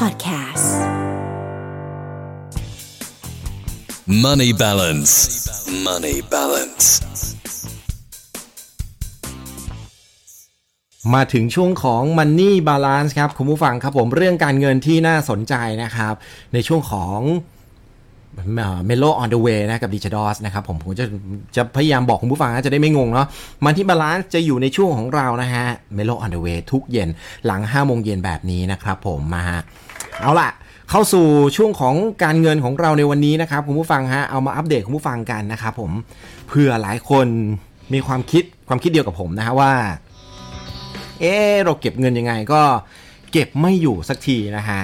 Podcasts Money balance. Money balance. มาถึงช่วงของ Money Balance ครับ คุณผู้ฟังครับผมเรื่องการเงินที่น่าสนใจนะครับ ในช่วงของ Mellow on the Way นะกับดิจิดอสนะครับผมผมจะจะพยายามบอกคุณผู้ฟังนะจะได้ไม่งงเนาะ Money Balance จะอยู่ในช่วงของเรานะฮะMellow on the Way ทุกเย็นหลัง5โมงเย็นแบบนี้นะครับผมมาฮะเอาล่ะเข้าสู่ช่วงของการเงินของเราในวันนี้นะครับคุณผู้ฟังฮะเอามาอัปเดตคุณผู้ฟังกันนะครับผมเพื่อหลายคนมีความคิดความคิดเดียวกับผมนะฮะว่า เออเราเก็บเงินยังไงก็เก็บไม่อยู่สักทีนะฮะ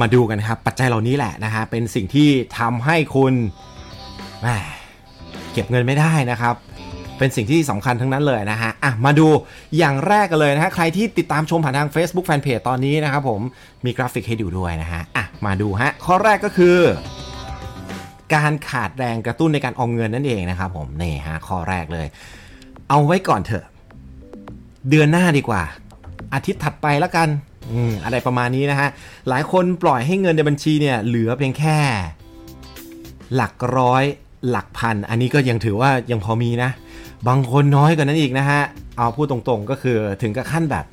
มาดูกันครับ ปัจจัยเหล่านี้แหละนะฮะเป็นสิ่งที่ทำให้คุณเก็บเงินไม่ได้นะครับ เป็นสิ่งที่สำคัญทั้งนั้นเลยนะฮะอะมาดูอย่างแรกกันเลยนะฮะใครที่ติดตามชมผ่านทาง Facebook Fanpage ตอนนี้นะครับผมมีกราฟิกให้ดูด้วยนะฮะอะมาดูฮะข้อแรกก็คือการขาดแรงกระตุ้นในการออมเงินนั่นเองนะครับผมนี่ฮะข้อแรกเลย เอาไว้ก่อนเถอะ เดือนหน้าดีกว่า อาทิตย์ถัดไปแล้วกัน อะไรประมาณนี้นะฮะ หลายคนปล่อยให้เงินในบัญชีเนี่ยเหลือเพียงแค่ หลักร้อยหลักพัน อันนี้ก็ยังถือว่ายังพอมีนะ บางคนน้อยกว่านั้นอีกนะฮะ เอาพูดตรงๆก็คือถึงกับขั้นแบบ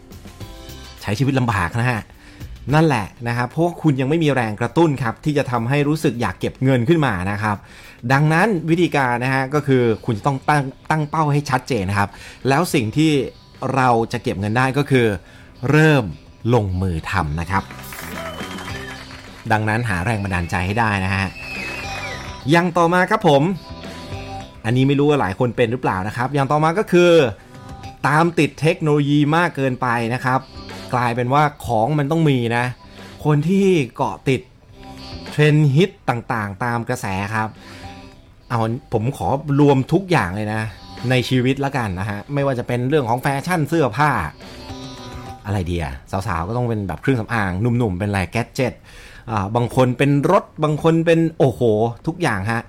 ใช้ชีวิตลำบากนะฮะนั่นแหละนะครับเพราะคุณยังไม่มีแรงกระตุ้นครับ ที่จะทำให้รู้สึกอยากเก็บเงินขึ้นมานะครับ ดังนั้นวิธีการนะฮะก็คือคุณจะต้องตั้งตั้งเป้าให้ชัดเจนนะครับ แล้วสิ่งที่เราจะเก็บเงินได้ก็คือ เริ่ม ลงมือทำนะครับ ดังนั้นหาแรงบันดาลใจให้ได้นะฮะอย่างต่อมาครับผม อันนี้ไม่รู้ว่าหลายคนเป็นหรือเปล่านะครับ อย่างต่อมาก็คือ ตามติดเทคโนโลยีมากเกินไปนะครับ กลายเป็นว่าของมันต้องมีนะ คนที่เกาะติดเทรนด์ฮิตต่างๆ ตามกระแสครับ เอาผมขอรวมทุกอย่างเลยนะ ในชีวิตละกันนะฮะ ไม่ว่าจะเป็นเรื่องของแฟชั่นเสื้อผ้า อะไรเดียสาวๆ ก็ต้องเป็นแบบเครื่องสำอาง หนุ่มๆ เป็นอะไรแกดเจ็ตอ่าบางคนเป็นรถบางคนเป็นโอ้โห ทุกอย่างฮะ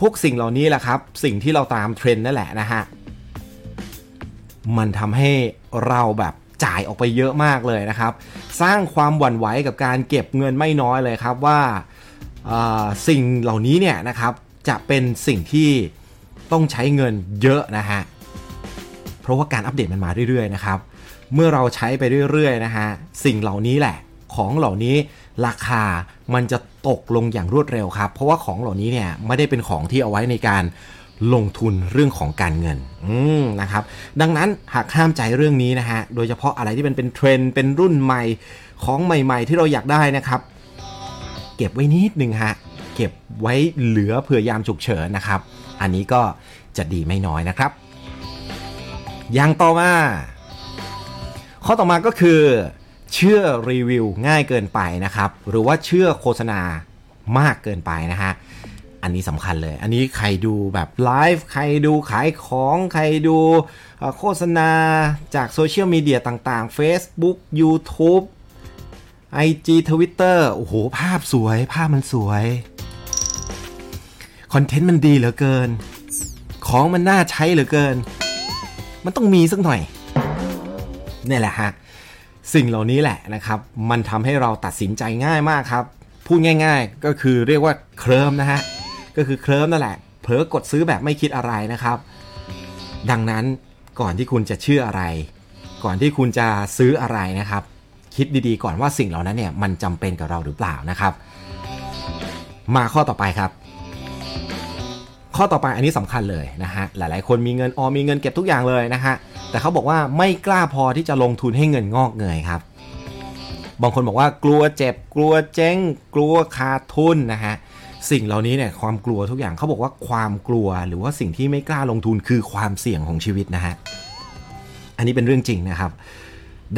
พวกสิ่งเหล่านี้แหละครับ สิ่งที่เราตามเทรนด์นั่นแหละนะฮะ มันทำให้เราแบบจ่ายออกไปเยอะมากเลยนะครับ สร้างความหวั่นไหวกับการเก็บเงินไม่น้อยเลยครับว่าอ่าสิ่งเหล่านี้เนี่ยนะครับจะเป็นสิ่งที่ต้องใช้เงินเยอะนะฮะ เพราะว่าการอัปเดตมันมาเรื่อยๆนะครับ เมื่อเราใช้ไปเรื่อยๆนะฮะสิ่งเหล่านี้แหละ ของเหล่านี้ราคามันจะตกลงอย่างรวดเร็วครับ เพราะว่าของเหล่านี้เนี่ยไม่ได้เป็นของที่เอาไว้ในการลงทุนเรื่องของการเงินนะครับ ดังนั้นหากห้ามใจเรื่องนี้นะฮะ โดยเฉพาะอะไรที่เป็นเป็นเทรนด์เป็นรุ่นใหม่ของใหม่ ๆ ที่เราอยากได้นะครับ เก็บไว้นิดนึงฮะ เก็บไว้เหลือเผื่อยามฉุกเฉินนะครับ อันนี้ก็จะดีไม่น้อยนะครับ อย่างต่อมา ข้อต่อมาก็คือเชื่อรีวิวง่ายเกินไปนะครับ หรือว่าเชื่อโฆษณามากเกินไปนะฮะอันนี้สำคัญเลย อันนี้ใครดูแบบไลฟ์ใครดูขายของใครดูโฆษณาจากโซเชียลมีเดียต่างๆ Facebook YouTube IG Twitter โอ้โห ภาพสวย ภาพมันสวย คอนเทนต์มันดีเหลือเกิน ของมันน่าใช้เหลือเกิน มันต้องมีสักหน่อย นี่แหละฮะสิ่งเหล่านี้แหละนะครับ มันทำให้เราตัดสินใจง่ายมากครับ พูดง่าย ๆ ก็คือเรียกว่าเคลิมนะฮะก็คือเคลิมนั่นแหละเผลอกดซื้อแบบไม่คิดอะไรนะครับ ดังนั้นก่อนที่คุณจะเชื่ออะไร ก่อนที่คุณจะซื้ออะไรนะครับ คิดดีๆ ก่อนว่าสิ่งเหล่านั้นเนี่ยมันจำเป็นกับเราหรือเปล่านะครับ มาข้อต่อไปครับ ข้อต่อไปอันนี้สำคัญเลยนะฮะหลายๆ คนมีเงินออมมีเงินเก็บทุกอย่างเลยนะฮะ แต่เขาบอกว่าไม่กล้าพอที่จะลงทุนให้เงินงอกเงยครับ บางคนบอกว่ากลัวเจ็บกลัวเจ๊งกลัวขาดทุนนะฮะสิ่งเหล่านี้เนี่ยความกลัวทุกอย่างเขาบอกว่าความกลัวหรือว่าสิ่งที่ไม่กล้าลงทุนคือความเสี่ยงของชีวิตนะฮะอันนี้เป็นเรื่องจริงนะครับ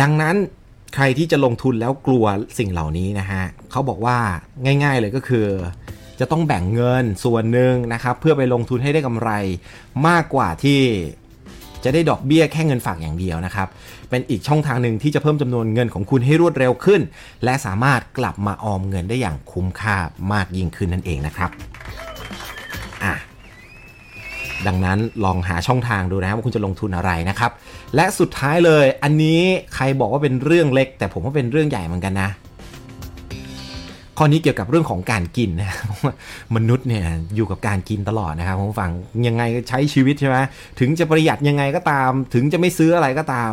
ดังนั้นใครที่จะลงทุนแล้วกลัวสิ่งเหล่านี้นะฮะเขาบอกว่าง่าย ๆเลยก็คือ จะต้องแบ่งเงินส่วนหนึ่งนะครับ เพื่อไปลงทุนให้ได้กำไรมากกว่าที่ จะได้ดอกเบี้ยแค่เงินฝากอย่างเดียวนะครับ เป็นอีกช่องทางหนึ่งที่จะเพิ่มจำนวนเงินของคุณให้รวดเร็วขึ้น และสามารถกลับมาออมเงินได้อย่างคุ้มค่ามากยิ่งขึ้นนั่นเองนะครับอะดังนั้นลองหาช่องทางดูนะครับว่าคุณจะลงทุนอะไรนะครับ และสุดท้ายเลยอันนี้ใครบอกว่าเป็นเรื่องเล็ก แต่ผมว่าเป็นเรื่องใหญ่เหมือนกันนะ ข้อนี้เกี่ยวกับเรื่องของการกินนะมนุษย์เนี่ยอยู่กับการกินตลอดนะครับผมฟังยังไงใช้ชีวิตใช่ไหมถึงจะประหยัดยังไงก็ตาม ถึงจะไม่ซื้ออะไรก็ตาม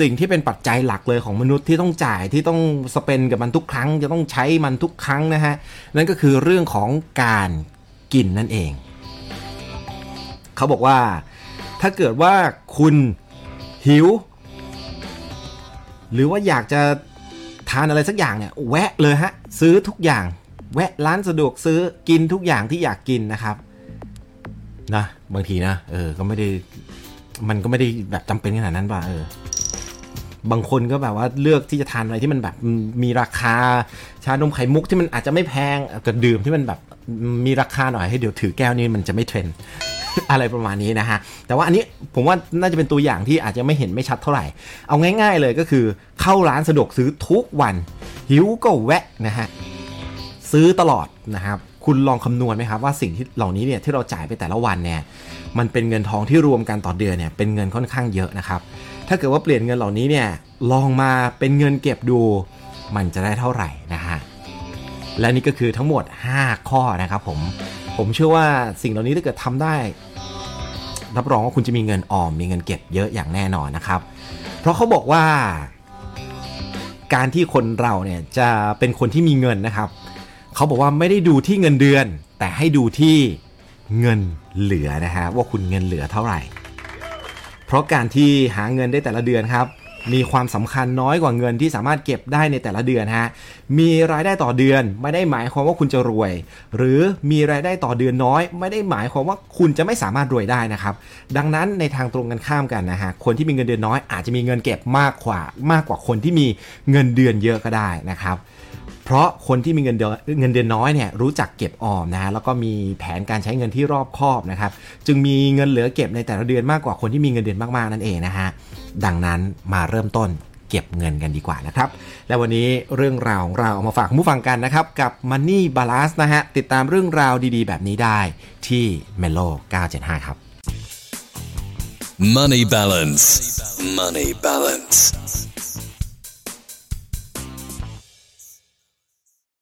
สิ่งที่เป็นปัจจัยหลักเลยของมนุษย์ที่ต้องจ่ายที่ต้องสเปนกับมันทุกครั้ง จะต้องใช้มันทุกครั้งนะฮะนั่นก็คือเรื่องของการกินนั่นเอง เขาบอกว่า ถ้าเกิดว่าคุณหิว หรือว่าอยากจะ ทานอะไรสักอย่างเนี่ยแวะเลยฮะซื้อทุกอย่าง แวะร้านสะดวกซื้อกินทุกอย่างที่อยากกินนะครับนะบางทีนะเออก็ไม่ได้มันก็ไม่ได้แบบจำเป็นขนาดนั้นป่ะเออบางคนก็แบบว่าเลือกที่จะทานอะไรที่มันแบบมีราคาชานมไข่มุกที่มันอาจจะไม่แพงก็ดื่มที่มันแบบมีราคาหน่อยให้เดี๋ยวถือแก้วนี้มันจะไม่เทรนด์ อะไรประมาณนี้นะฮะ แต่ว่าอันนี้ผมว่าน่าจะเป็นตัวอย่างที่อาจจะไม่เห็นไม่ชัดเท่าไหร่ เอาง่าย ๆเลยก็คือเข้าร้านสะดวกซื้อทุกวัน หิวก็แวะนะฮะ ซื้อตลอดนะครับคุณลองคำนวณไหมครับว่าสิ่งที่เหล่านี้เนี่ยที่เราจ่ายไปแต่ละวันเนี่ยมันเป็นเงินทองที่รวมกันต่อเดือนเนี่ยเป็นเงินค่อนข้างเยอะนะครับ ถ้าเกิดว่าเปลี่ยนเงินเหล่านี้เนี่ยลองมาเป็นเงินเก็บดู มันจะได้เท่าไหร่นะฮะและนี่ก็คือทั้งหมด 5 ข้อนะครับผมผมเชื่อว่าสิ่งเหล่านี้ถ้าเกิดทำได้ รับรองว่าคุณจะมีเงินออมมีเงินเก็บเยอะอย่างแน่นอนนะครับ เพราะเขาบอกว่า การที่คนเราเนี่ยจะเป็นคนที่มีเงินนะครับเขาบอกว่าไม่ได้ดูที่เงินเดือน แต่ให้ดูที่เงินเหลือนะฮะว่าคุณเงินเหลือเท่าไหร่ เพราะการที่หาเงินได้แต่ละเดือนครับ มีความสำคัญน้อยกว่าเงินที่สามารถเก็บได้ในแต่ละเดือนฮะ มีรายได้ต่อเดือนไม่ได้หมายความว่าคุณจะรวย หรือมีรายได้ต่อเดือนน้อย ไม่ได้หมายความว่าคุณจะไม่สามารถรวยได้นะครับ ดังนั้นในทางตรงกันข้ามกันนะฮะ คนที่มีเงินเดือนน้อยอาจจะมีเงินเก็บมากกว่ามากกว่าคนที่มีเงินเดือนเยอะก็ได้นะครับ เพราะคนที่มีเงินเดือนเงินเดือนน้อยเนี่ยรู้จักเก็บออมนะฮะแล้วก็มีแผนการใช้เงินที่รอบคอบนะครับ จึงมีเงินเหลือเก็บในแต่ละเดือนมากกว่าคนที่มีเงินเดือนมากๆนั่นเองนะฮะดังนั้นมาเริ่มต้นเก็บเงินกันดีกว่านะครับ และวันนี้เรื่องราวของเราเอามาฝากผู้ฟังกันนะครับ กับ Money Balance นะฮะ ติดตามเรื่องราวดีๆ แบบนี้ได้ที่ Melo 975 ครับ Money balance. Money balance.